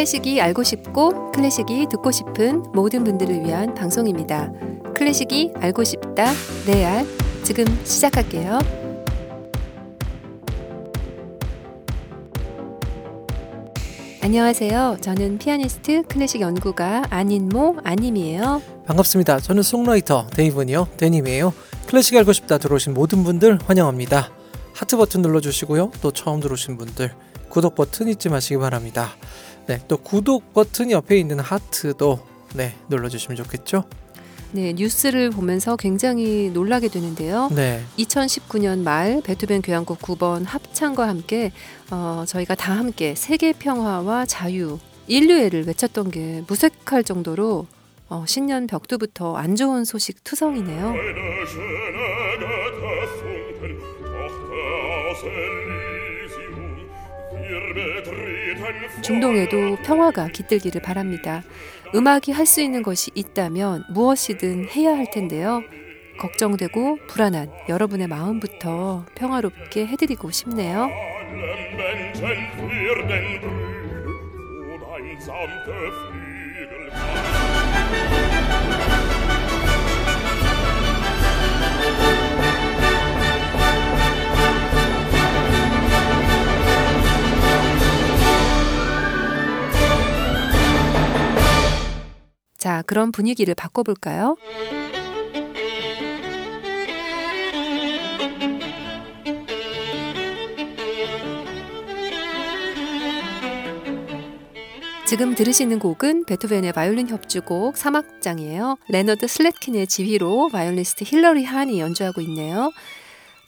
클래식이 알고 싶고 클래식이 듣고 싶은 모든 분들을 위한 방송입니다. 클래식이 알고 싶다 레알 지금 시작할게요. 안녕하세요. 저는 피아니스트 클래식 연구가 안인모 안님이에요. 반갑습니다. 저는 songwriter 데이븐이요. 데님이에요. 클래식 알고 싶다 들어오신 모든 분들 환영합니다. 하트 버튼 눌러주시고요. 또 처음 들어오신 분들 구독 버튼 잊지 마시기 바랍니다. 네, 또 구독 버튼 옆에 있는 하트도 네 눌러주시면 좋겠죠. 네, 뉴스를 보면서 굉장히 놀라게 되는데요. 네. 2019년 말 베토벤 교향곡 9번 합창과 함께 어, 저희가 다 함께 세계 평화와 자유, 인류애를 외쳤던 게 무색할 정도로 어, 신년 벽두부터 안 좋은 소식 투성이네요. 중동에도 평화가 깃들기를 바랍니다. 음악이 할 수 있는 것이 있다면 무엇이든 해야 할 텐데요. 걱정되고 불안한 여러분의 마음부터 평화롭게 해드리고 싶네요. 자, 그럼 분위기를 바꿔볼까요? 지금 들으시는 곡은 베토벤의 바이올린 협주곡 3악장이에요. 레너드 슬래트킨의 지휘로 바이올리스트 힐러리 한이 연주하고 있네요.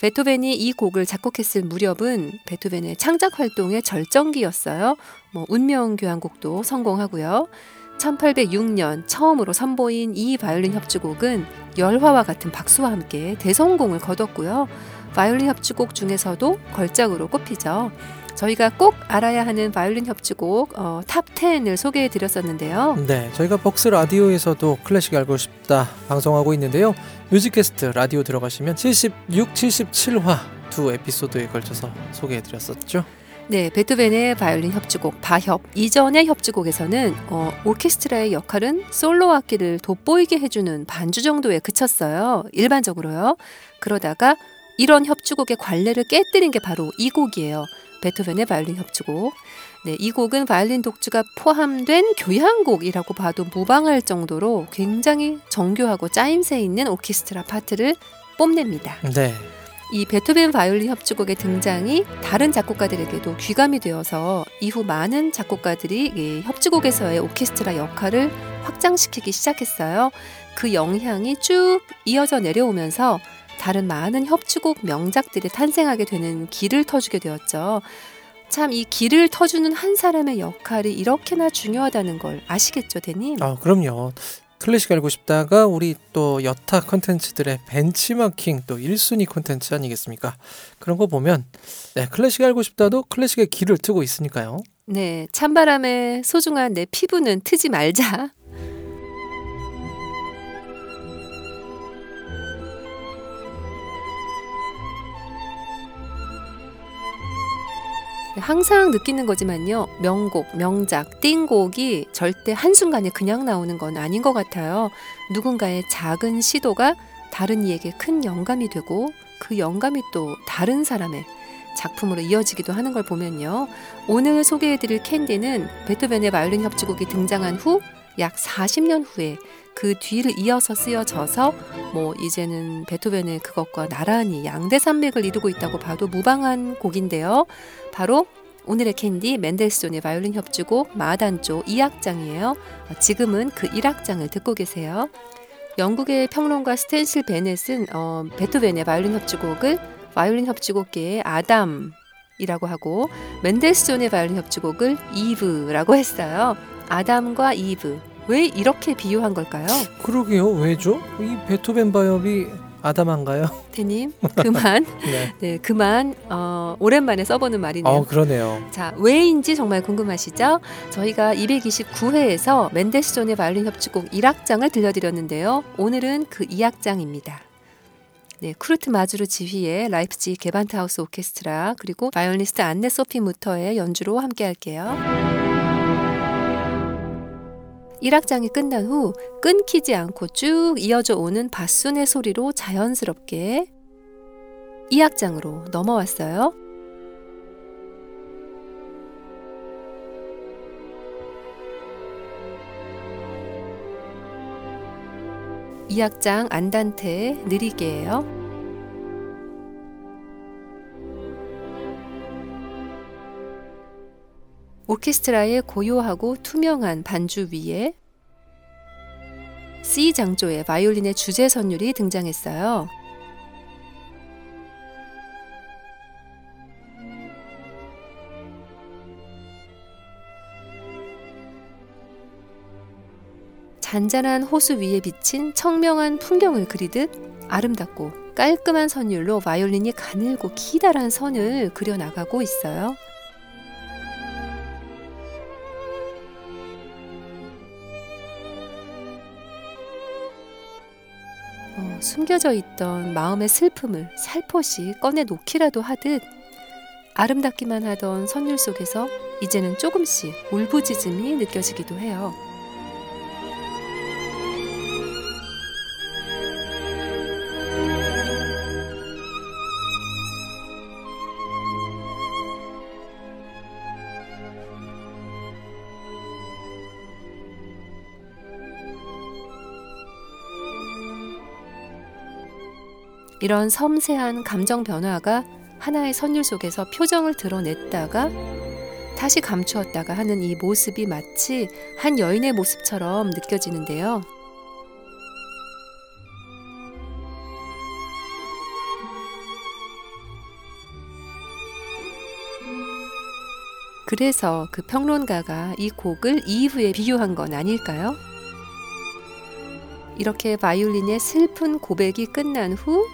베토벤이 이 곡을 작곡했을 무렵은 베토벤의 창작 활동의 절정기였어요. 뭐 운명 교향곡도 성공하고요. 1806년 처음으로 선보인 이 바이올린 협주곡은 열화와 같은 박수와 함께 대성공을 거뒀고요. 바이올린 협주곡 중에서도 걸작으로 꼽히죠. 저희가 꼭 알아야 하는 바이올린 협주곡 어, top 10을 소개해 드렸었는데요. 네, 저희가 벅스 라디오에서도 클래식 알고 싶다 방송하고 있는데요. 뮤직캐스트 라디오 들어가시면 76, 77화 두 에피소드에 걸쳐서 소개해 드렸었죠. 네, 베토벤의 바이올린 협주곡 바협 이전의 협주곡에서는 어, 오케스트라의 역할은 솔로 악기를 돋보이게 해주는 반주 정도에 그쳤어요. 일반적으로요. 그러다가 이런 협주곡의 관례를 깨뜨린 게 바로 이 곡이에요. 베토벤의 바이올린 협주곡. 네, 이 곡은 바이올린 독주가 포함된 교향곡이라고 봐도 무방할 정도로 굉장히 정교하고 짜임새 있는 오케스트라 파트를 뽐냅니다. 네. 이 베토벤 바이올린 협주곡의 등장이 다른 작곡가들에게도 귀감이 되어서 이후 많은 작곡가들이 협주곡에서의 오케스트라 역할을 확장시키기 시작했어요. 그 영향이 쭉 이어져 내려오면서 다른 많은 협주곡 명작들이 탄생하게 되는 길을 터주게 되었죠. 참 이 길을 터주는 한 사람의 역할이 이렇게나 중요하다는 걸 아시겠죠, 대님? 아, 그럼요. 클래식 알고 싶다가 우리 또 여타 컨텐츠들의 벤치마킹 또 1순위 컨텐츠 아니겠습니까? 그런 거 보면 네, 클래식 알고 싶다도 클래식의 길을 트고 있으니까요. 네, 찬바람에 소중한 내 피부는 트지 말자. 항상 느끼는 거지만요. 명곡, 명작, 띵곡이 절대 한순간에 그냥 나오는 건 아닌 것 같아요. 누군가의 작은 시도가 다른 이에게 큰 영감이 되고 그 영감이 또 다른 사람의 작품으로 이어지기도 하는 걸 보면요. 오늘 소개해드릴 캔디는 베토벤의 바이올린 협주곡이 등장한 후 약 40년 후에 그 뒤를 이어서 쓰여져서 뭐 이제는 베토벤의 그것과 나란히 양대 산맥을 이루고 있다고 봐도 무방한 곡인데요. 바로 오늘의 캔디 멘델스존의 바이올린 협주곡 마단조 2악장이에요. 지금은 그 1악장을 듣고 계세요. 영국의 평론가 스턴데일 베넷은 어, 베토벤의 바이올린 협주곡을 바이올린 협주곡계의 아담이라고 하고 멘델스존의 바이올린 협주곡을 이브라고 했어요. 아담과 이브. 왜 이렇게 비유한 걸까요? 그러게요. 왜죠? 이 베토벤 바협이 아담한가요? 데님 그만 네. 네 그만 어, 오랜만에 써보는 말이네요. 어, 그러네요. 자 왜인지 정말 궁금하시죠? 저희가 229회에서 멘델스존의 바이올린 협주곡 1악장을 들려드렸는데요. 오늘은 그 2악장입니다. 네, 쿠르트 마주르 지휘의 라이프치히 게반트하우스 오케스트라 그리고 바이올리스트 안네 소피 무터의 연주로 함께 할게요. 1악장이 끝난 후 끊기지 않고 쭉 이어져 오는 바순의 소리로 자연스럽게 2악장으로 넘어왔어요. 이악장 안단테 느리게예요. 오케스트라의 고요하고 투명한 반주 위에 C 장조의 바이올린의 주제 선율이 등장했어요. 잔잔한 호수 위에 비친 청명한 풍경을 그리듯 아름답고 깔끔한 선율로 바이올린이 가늘고 기다란 선을 그려나가고 있어요. 숨겨져 있던 마음의 슬픔을 살포시 꺼내놓기라도 하듯 아름답기만 하던 선율 속에서 이제는 조금씩 울부짖음이 느껴지기도 해요. 이런 섬세한 감정 변화가 하나의 선율 속에서 표정을 드러냈다가 다시 감추었다가 하는 이 모습이 마치 한 여인의 모습처럼 느껴지는데요. 그래서 그 평론가가 이 곡을 이후에 비유한 건 아닐까요? 이렇게 바이올린의 슬픈 고백이 끝난 후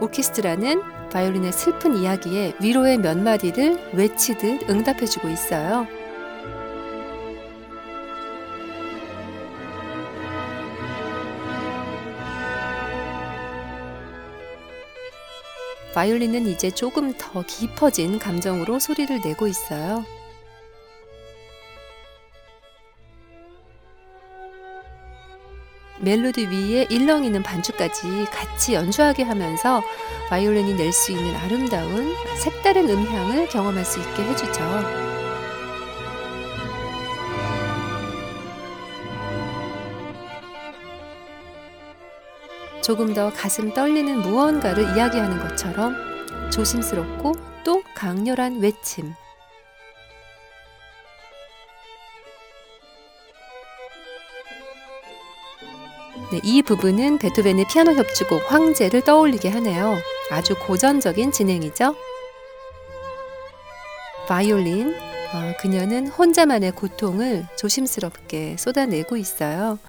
오케스트라는 바이올린의 슬픈 이야기에 위로의 몇 마디를 외치듯 응답해주고 있어요. 바이올린은 이제 조금 더 깊어진 감정으로 소리를 내고 있어요. 멜로디 위에 일렁이는 반주까지 같이 연주하게 하면서 바이올린이 낼 수 있는 아름다운 색다른 음향을 경험할 수 있게 해주죠. 조금 더 가슴 떨리는 무언가를 이야기하는 것처럼 조심스럽고 또 강렬한 외침. 네, 이 부분은 베토벤의 피아노 협주곡 황제를 떠올리게 하네요. 아주 고전적인 진행이죠. 바이올린, 어, 그녀는 혼자만의 고통을 조심스럽게 쏟아내고 있어요.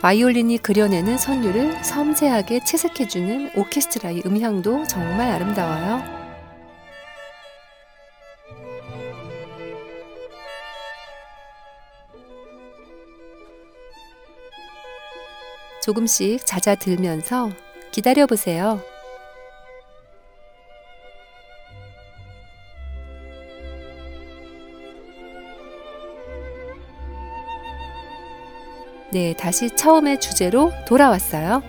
바이올린이 그려내는 선율을 섬세하게 채색해주는 오케스트라의 음향도 정말 아름다워요. 조금씩 잦아들면서 기다려 보세요. 네, 다시 처음의 주제로 돌아왔어요.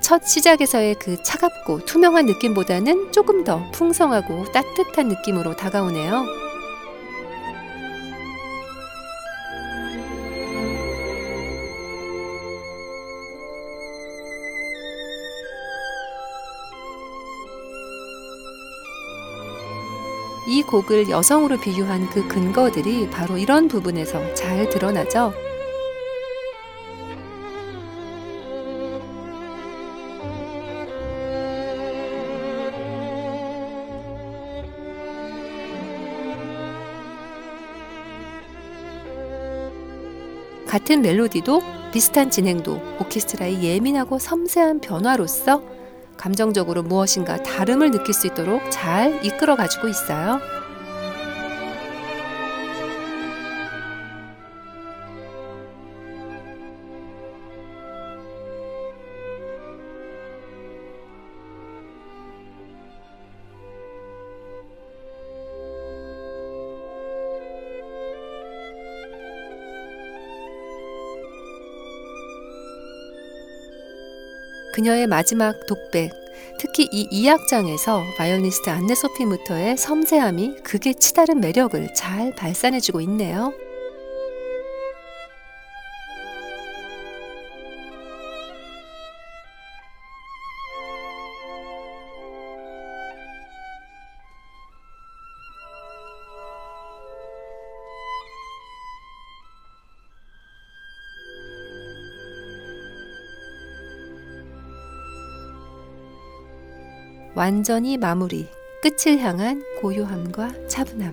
첫 시작에서의 그 차갑고 투명한 느낌보다는 조금 더 풍성하고 따뜻한 느낌으로 다가오네요. 곡을 여성으로 비유한 그 근거들이 바로 이런 부분에서 잘 드러나죠. 같은 멜로디도 비슷한 진행도 오케스트라의 예민하고 섬세한 변화로서 감정적으로 무엇인가 다름을 느낄 수 있도록 잘 이끌어 가지고 있어요. 그녀의 마지막 독백, 특히 이 2악장에서 바이올리니스트 안네 소피 무터의 섬세함이 극에 치달은 매력을 잘 발산해주고 있네요. 완전히 마무리, 끝을 향한 고요함과 차분함.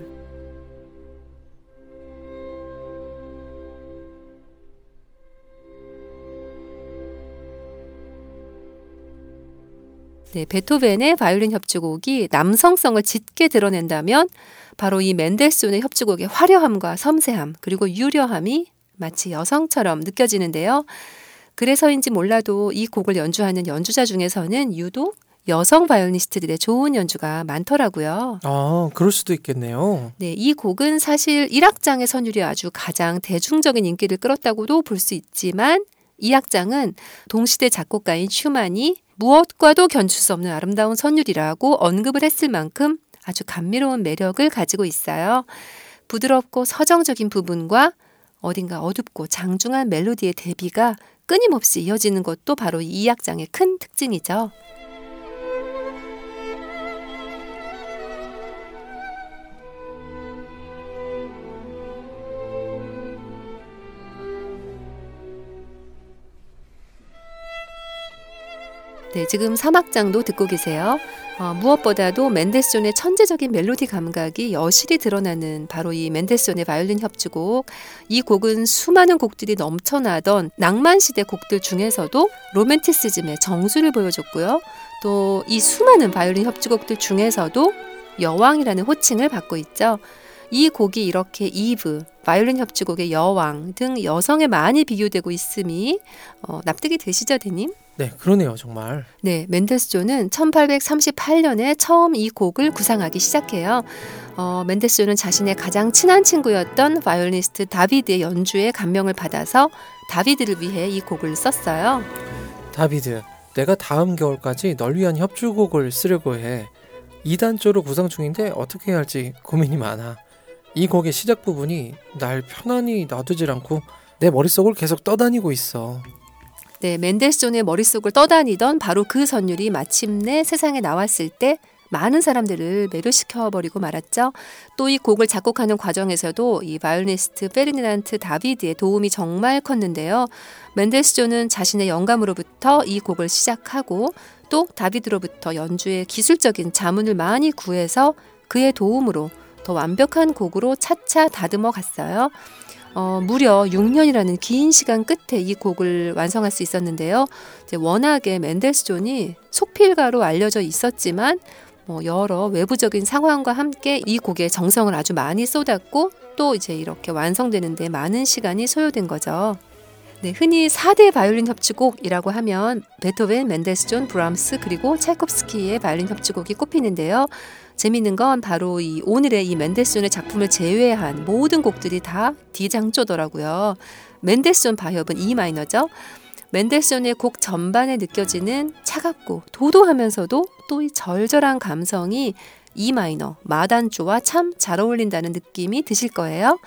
네, 베토벤의 바이올린 협주곡이 남성성을 짙게 드러낸다면 바로 이 맨델손의 협주곡의 화려함과 섬세함 그리고 유려함이 마치 여성처럼 느껴지는데요. 그래서인지 몰라도 이 곡을 연주하는 연주자 중에서는 유독 여성 바이올리스트들의 좋은 연주가 많더라고요. 아, 그럴 수도 있겠네요. 네, 이 곡은 사실 1악장의 선율이 아주 가장 대중적인 인기를 끌었다고도 볼 수 있지만 2악장은 동시대 작곡가인 슈만이 무엇과도 견줄 수 없는 아름다운 선율이라고 언급을 했을 만큼 아주 감미로운 매력을 가지고 있어요. 부드럽고 서정적인 부분과 어딘가 어둡고 장중한 멜로디의 대비가 끊임없이 이어지는 것도 바로 이 악장의 큰 특징이죠. 네, 지금 사막장도 듣고 계세요. 어, 무엇보다도 맨델손의 천재적인 멜로디 감각이 여실히 드러나는 바로 이 맨델손의 바이올린 협주곡. 이 곡은 수많은 곡들이 넘쳐나던 낭만 시대 곡들 중에서도 로맨티시즘의 정수를 보여줬고요. 또 이 수많은 바이올린 협주곡들 중에서도 여왕이라는 호칭을 받고 있죠. 이 곡이 이렇게 이브, 바이올린 협주곡의 여왕 등 여성에 많이 비교되고 있음이 어, 납득이 되시죠, 데님? 네, 그러네요, 정말. 네, 멘델스존은 1838년에 처음 이 곡을 구상하기 시작해요. 어, 멘델스존은 자신의 가장 친한 친구였던 바이올리스트 다비드의 연주에 감명을 받아서 다비드를 위해 이 곡을 썼어요. 다비드, 내가 다음 겨울까지 널 위한 협주곡을 쓰려고 해. E단조로 구상 중인데 어떻게 해야 할지 고민이 많아. 이 곡의 시작 부분이 날 편안히 놔두질 않고 내 머릿속을 계속 떠다니고 있어. 네, 멘델스존의 머릿속을 떠다니던 바로 그 선율이 마침내 세상에 나왔을 때 많은 사람들을 매료시켜 버리고 말았죠. 또 이 곡을 작곡하는 과정에서도 이 바이올리스트 페르디난트 다비드의 도움이 정말 컸는데요. 멘델스존은 자신의 영감으로부터 이 곡을 시작하고 또 다비드로부터 연주의 기술적인 자문을 많이 구해서 그의 도움으로 더 완벽한 곡으로 차차 다듬어 갔어요. 어, 무려 6년이라는 긴 시간 끝에 이 곡을 완성할 수 있었는데요. 이제 워낙에 맨델스존이 속필가로 알려져 있었지만 뭐 여러 외부적인 상황과 함께 이 곡에 정성을 아주 많이 쏟았고 또 이제 이렇게 완성되는데 많은 시간이 소요된 거죠. 네, 흔히 4대 바이올린 협주곡이라고 하면 베토벤, 맨델스존, 브람스 그리고 찰콥스키의 바이올린 협주곡이 꼽히는데요. 재밌는 건 바로 이 오늘의 이 맨델손의 작품을 제외한 모든 곡들이 다 D장조더라고요. 멘델스존 바협은 E minor죠. 멘델스존의 곡 전반에 느껴지는 차갑고 도도하면서도 또 이 절절한 감성이 E minor 마단조와 참 잘 어울린다는 느낌이 드실 거예요.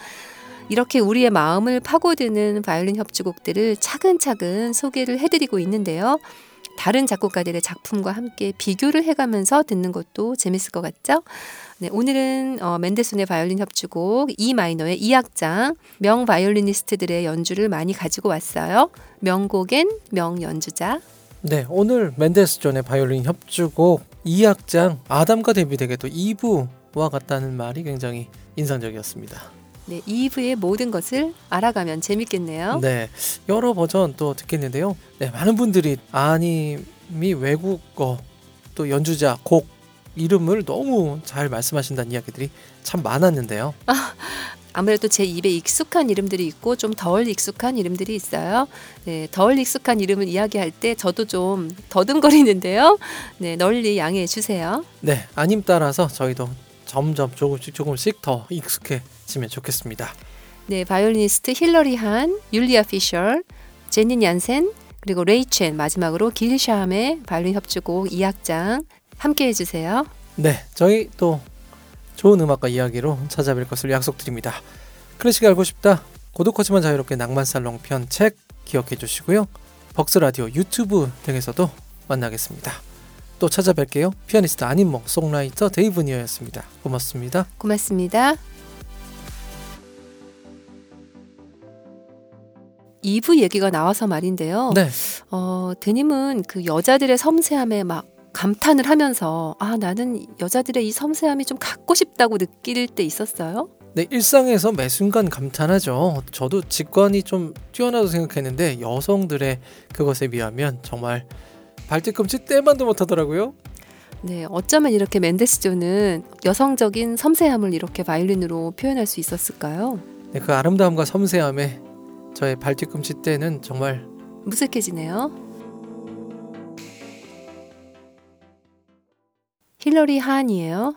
이렇게 우리의 마음을 파고드는 바이올린 협주곡들을 차근차근 소개를 해드리고 있는데요. 다른 작곡가들의 작품과 함께 비교를 해가면서 듣는 것도 재밌을 것 같죠? 네, 오늘은 어, 멘델스존의 바이올린 협주곡 E minor의 2악장 명 바이올리니스트들의 연주를 많이 가지고 왔어요. 명곡엔 명 연주자. 네, 오늘 맨델스존의 바이올린 협주곡 2악장 아담과 데뷔에게도 2부와 같다는 말이 굉장히 인상적이었습니다. 네, 2부의 모든 것을 알아가면 재밌겠네요. 네, 여러 버전 또 듣겠는데요. 네, 많은 분들이 아님이 외국어 또 연주자 곡 이름을 너무 잘 말씀하신다는 이야기들이 참 많았는데요. 아, 아무래도 제 입에 익숙한 이름들이 있고 좀 덜 익숙한 이름들이 있어요. 네, 덜 익숙한 이름을 이야기할 때 저도 좀 더듬거리는데요. 네, 널리 양해해 주세요. 네, 안님 따라서 저희도 점점 조금씩 조금씩 더 익숙해지면 좋겠습니다. 네, 바이올리니스트 힐러리 한, 율리아 피셔, 제닌 얀센, 그리고 레이 첸 마지막으로 길 샤함의 바이올린 협주곡 2악장 함께 해주세요. 네, 저희 또 좋은 음악과 이야기로 찾아뵐 것을 약속드립니다. 클래식이 알고 싶다. 고독하지만 자유롭게 낭만살롱 편 책 기억해 주시고요. 벅스 라디오 유튜브 등에서도 만나겠습니다. 또 찾아뵐게요. 피아니스트 안인모, songwriter 데이브니어였습니다. 고맙습니다. 고맙습니다. 2부 얘기가 나와서 말인데요. 네. 어, 데님은 그 여자들의 섬세함에 막 감탄을 하면서 아, 나는 여자들의 이 섬세함이 좀 갖고 싶다고 느낄 때 있었어요? 네, 일상에서 매 순간 감탄하죠. 저도 직관이 좀 뛰어나다고 생각했는데 여성들의 그것에 비하면 정말 발뒤꿈치 떼만도 못하더라고요. 네, 어쩌면 이렇게 멘데스조는 여성적인 섬세함을 이렇게 바이올린으로 표현할 수 있었을까요? 네, 그 아름다움과 섬세함에 저의 발뒤꿈치 떼는 정말 무색해지네요. 힐러리 하안이에요.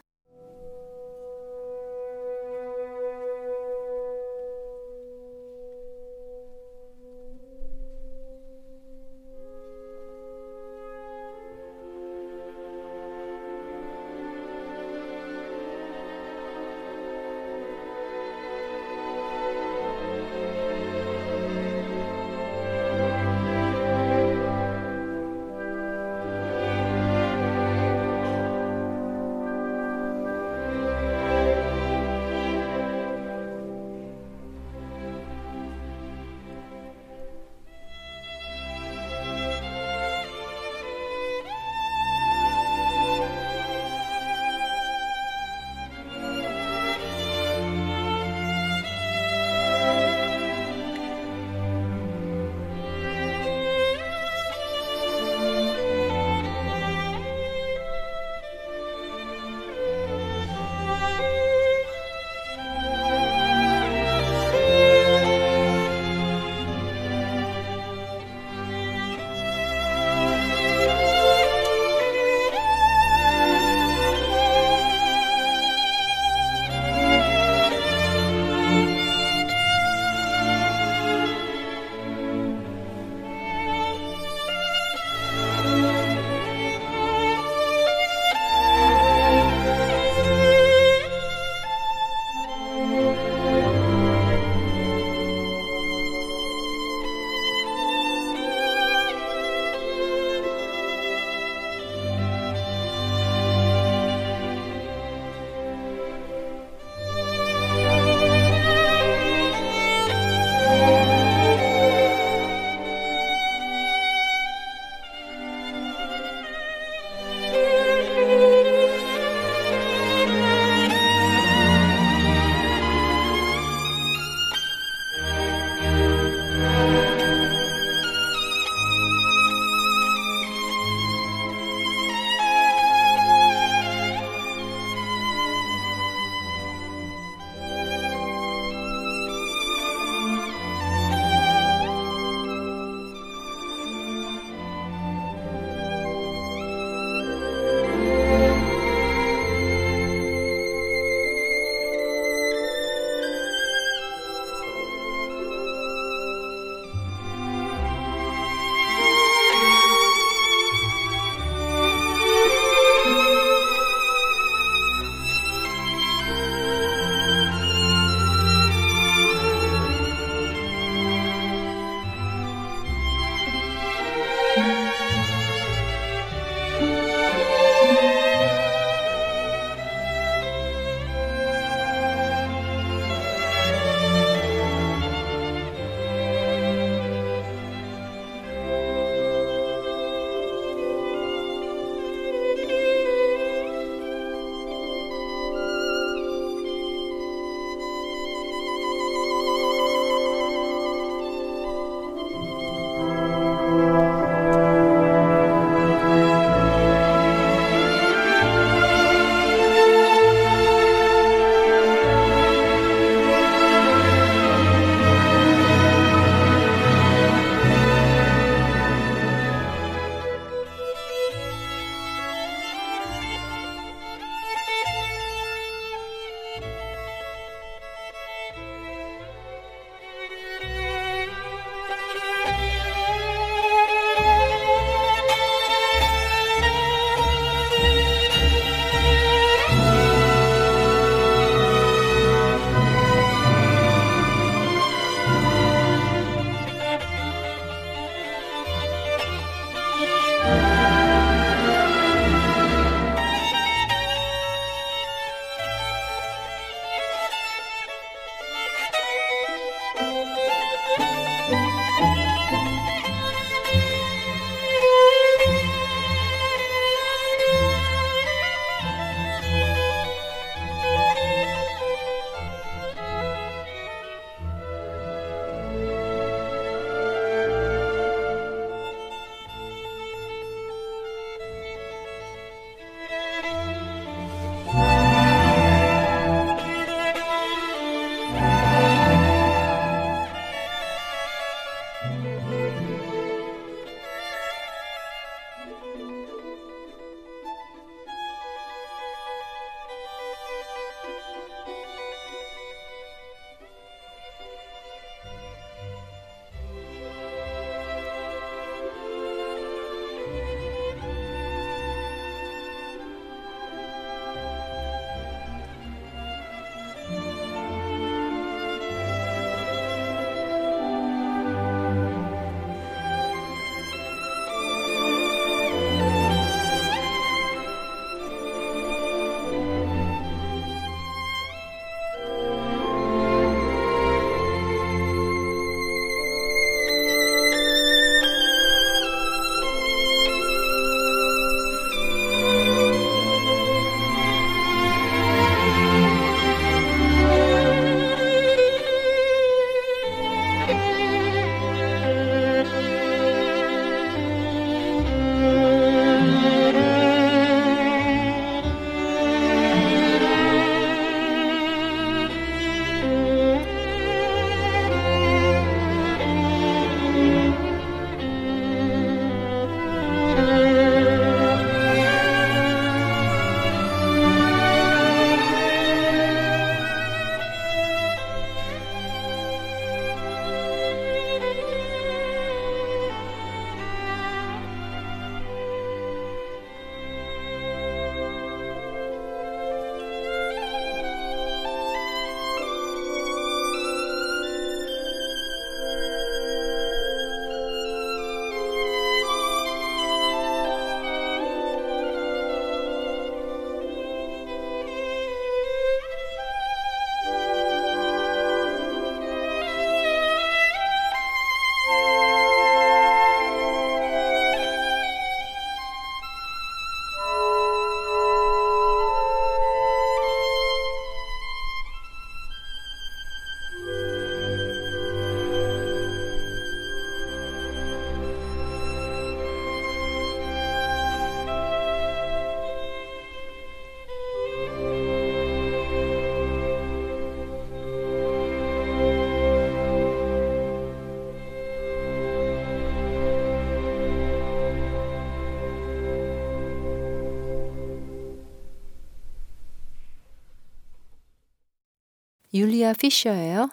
율리아 피셔예요.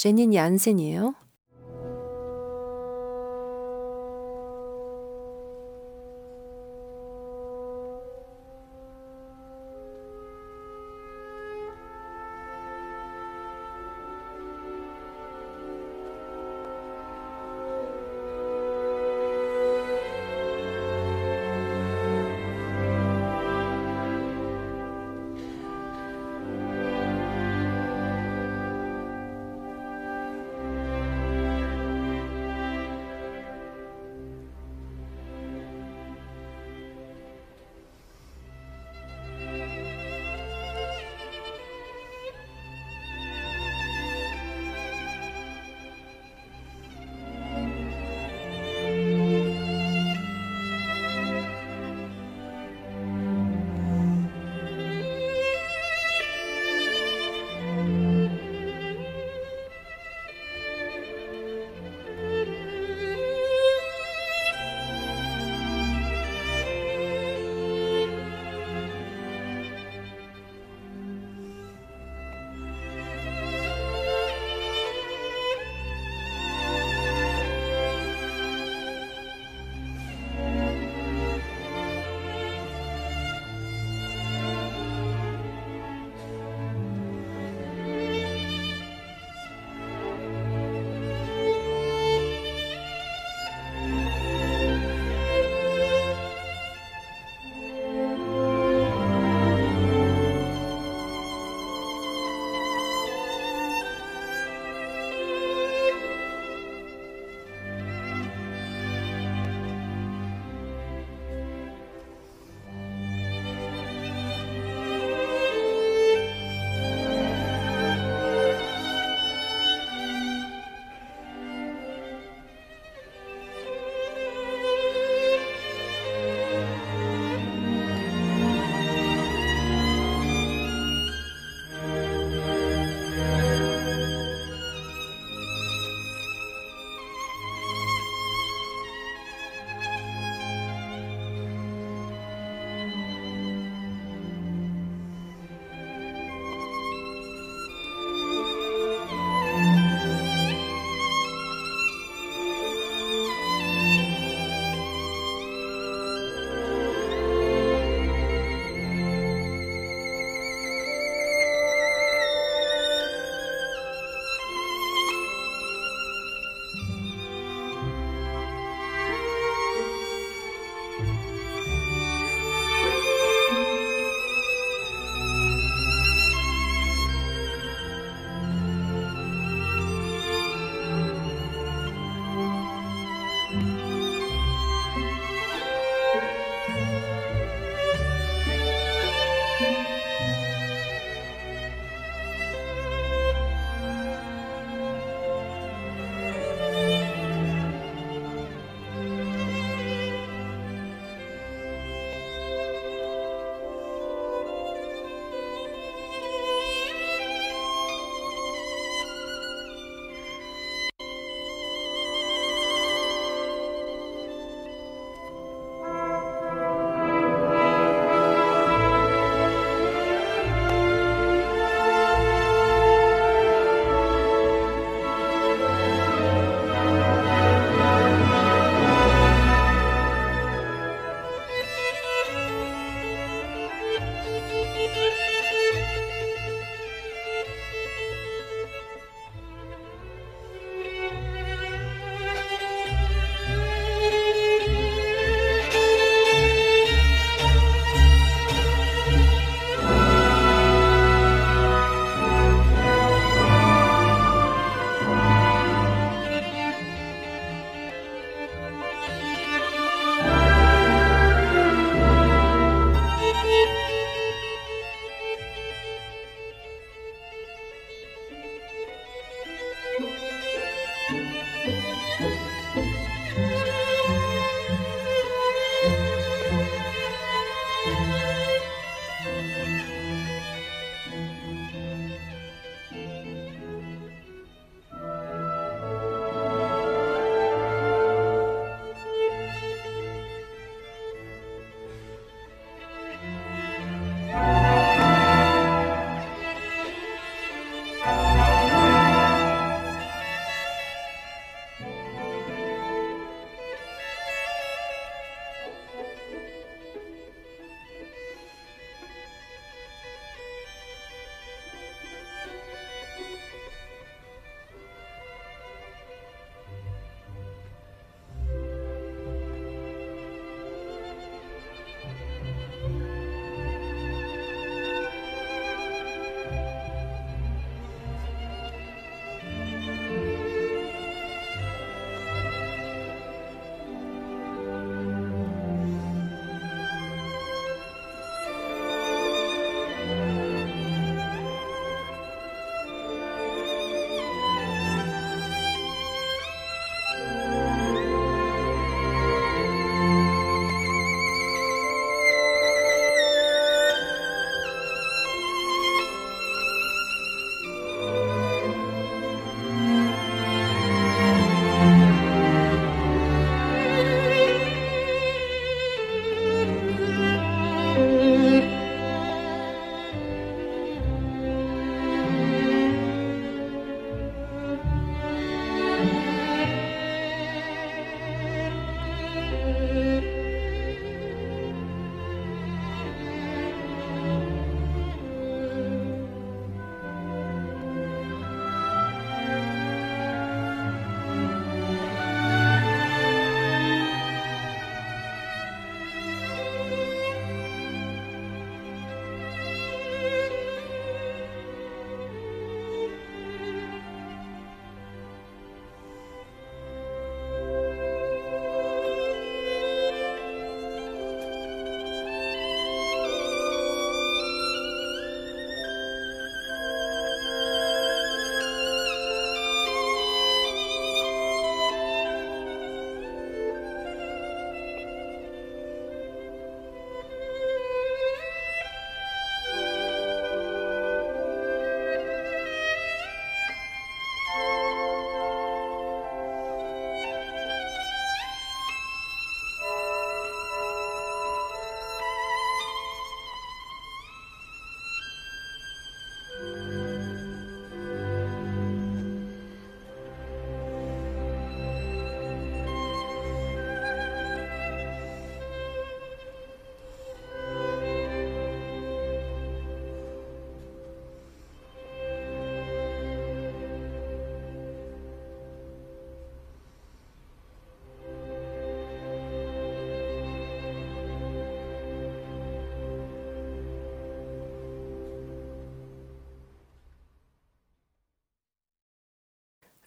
제닌 얀센이에요.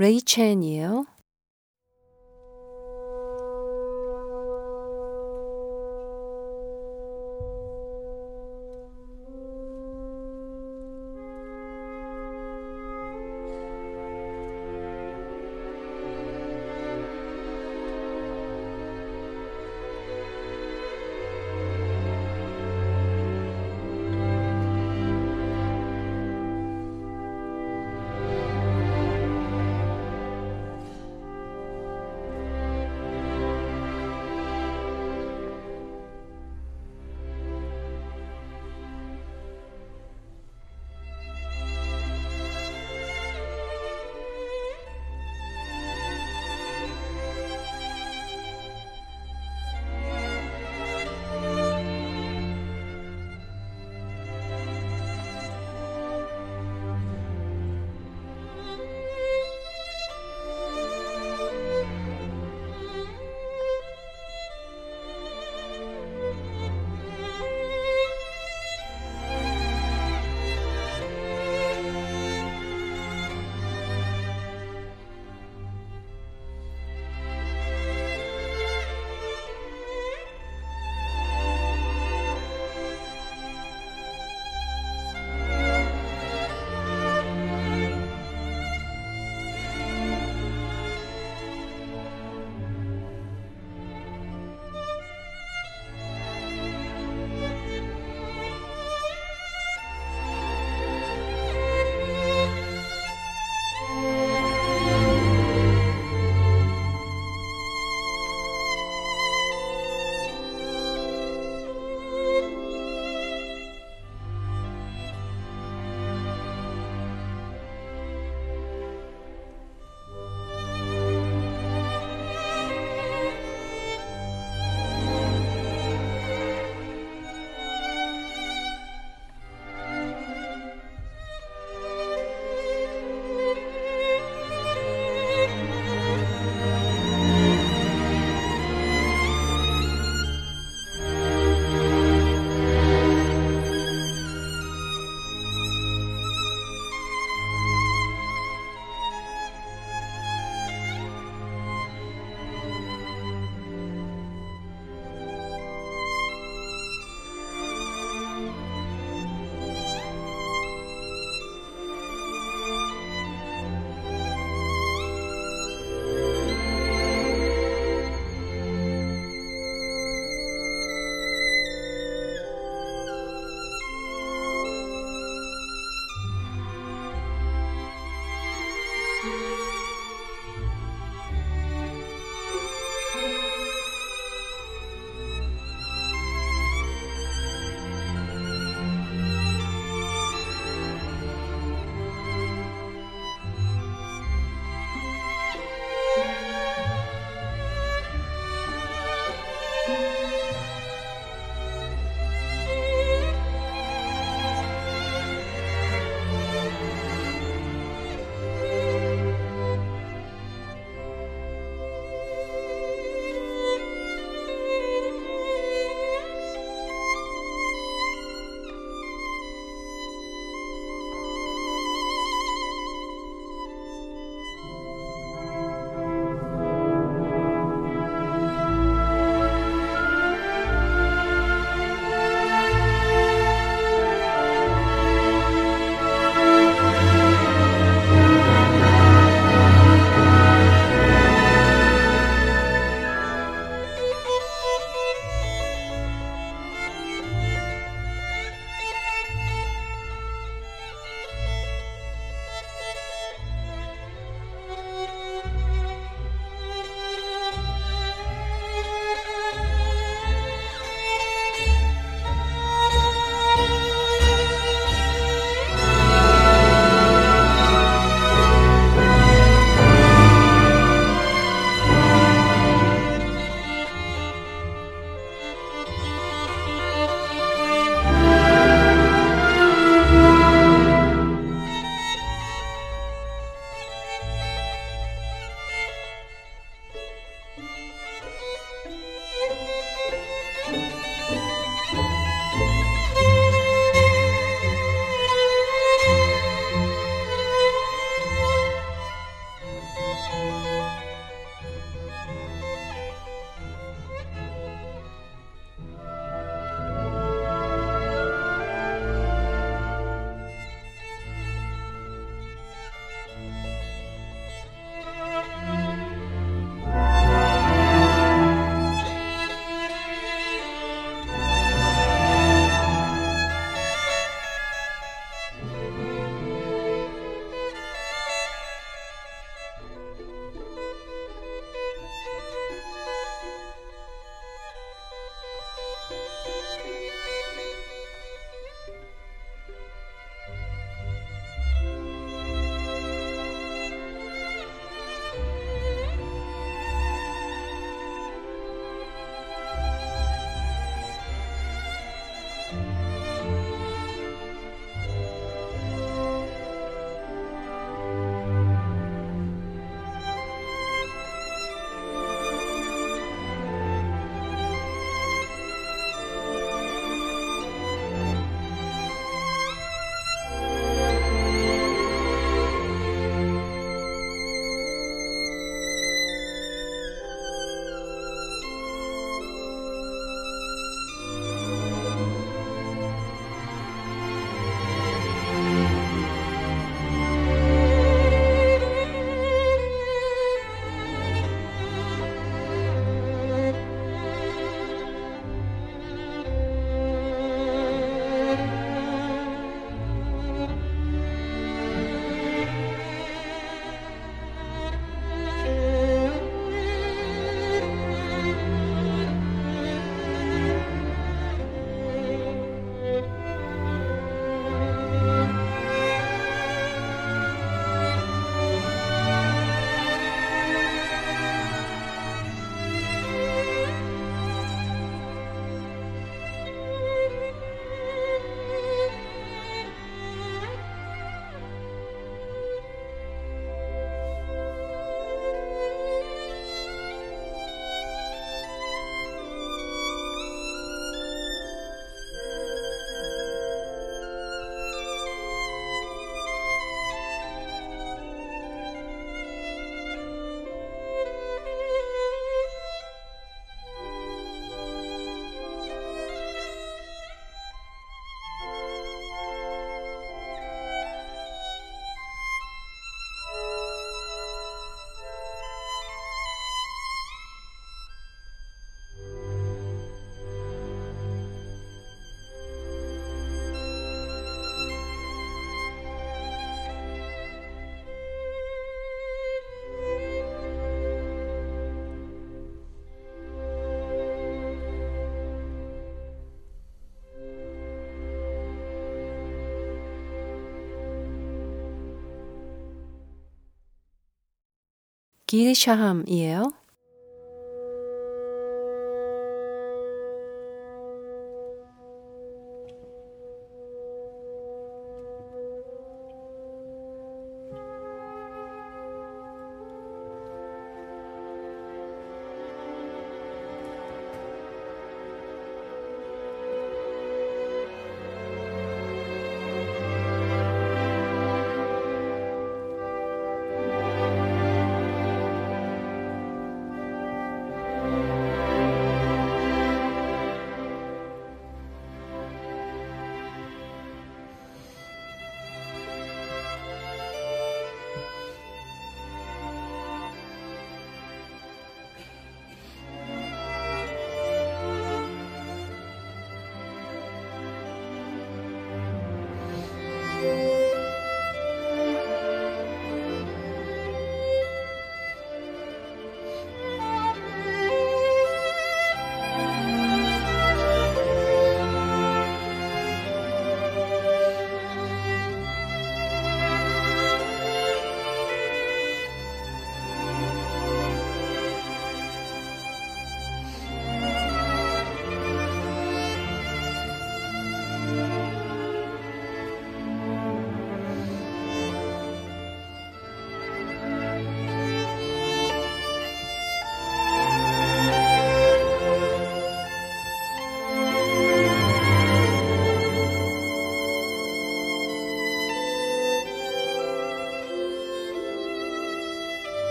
레이 첸이에요. 길샤함이에요.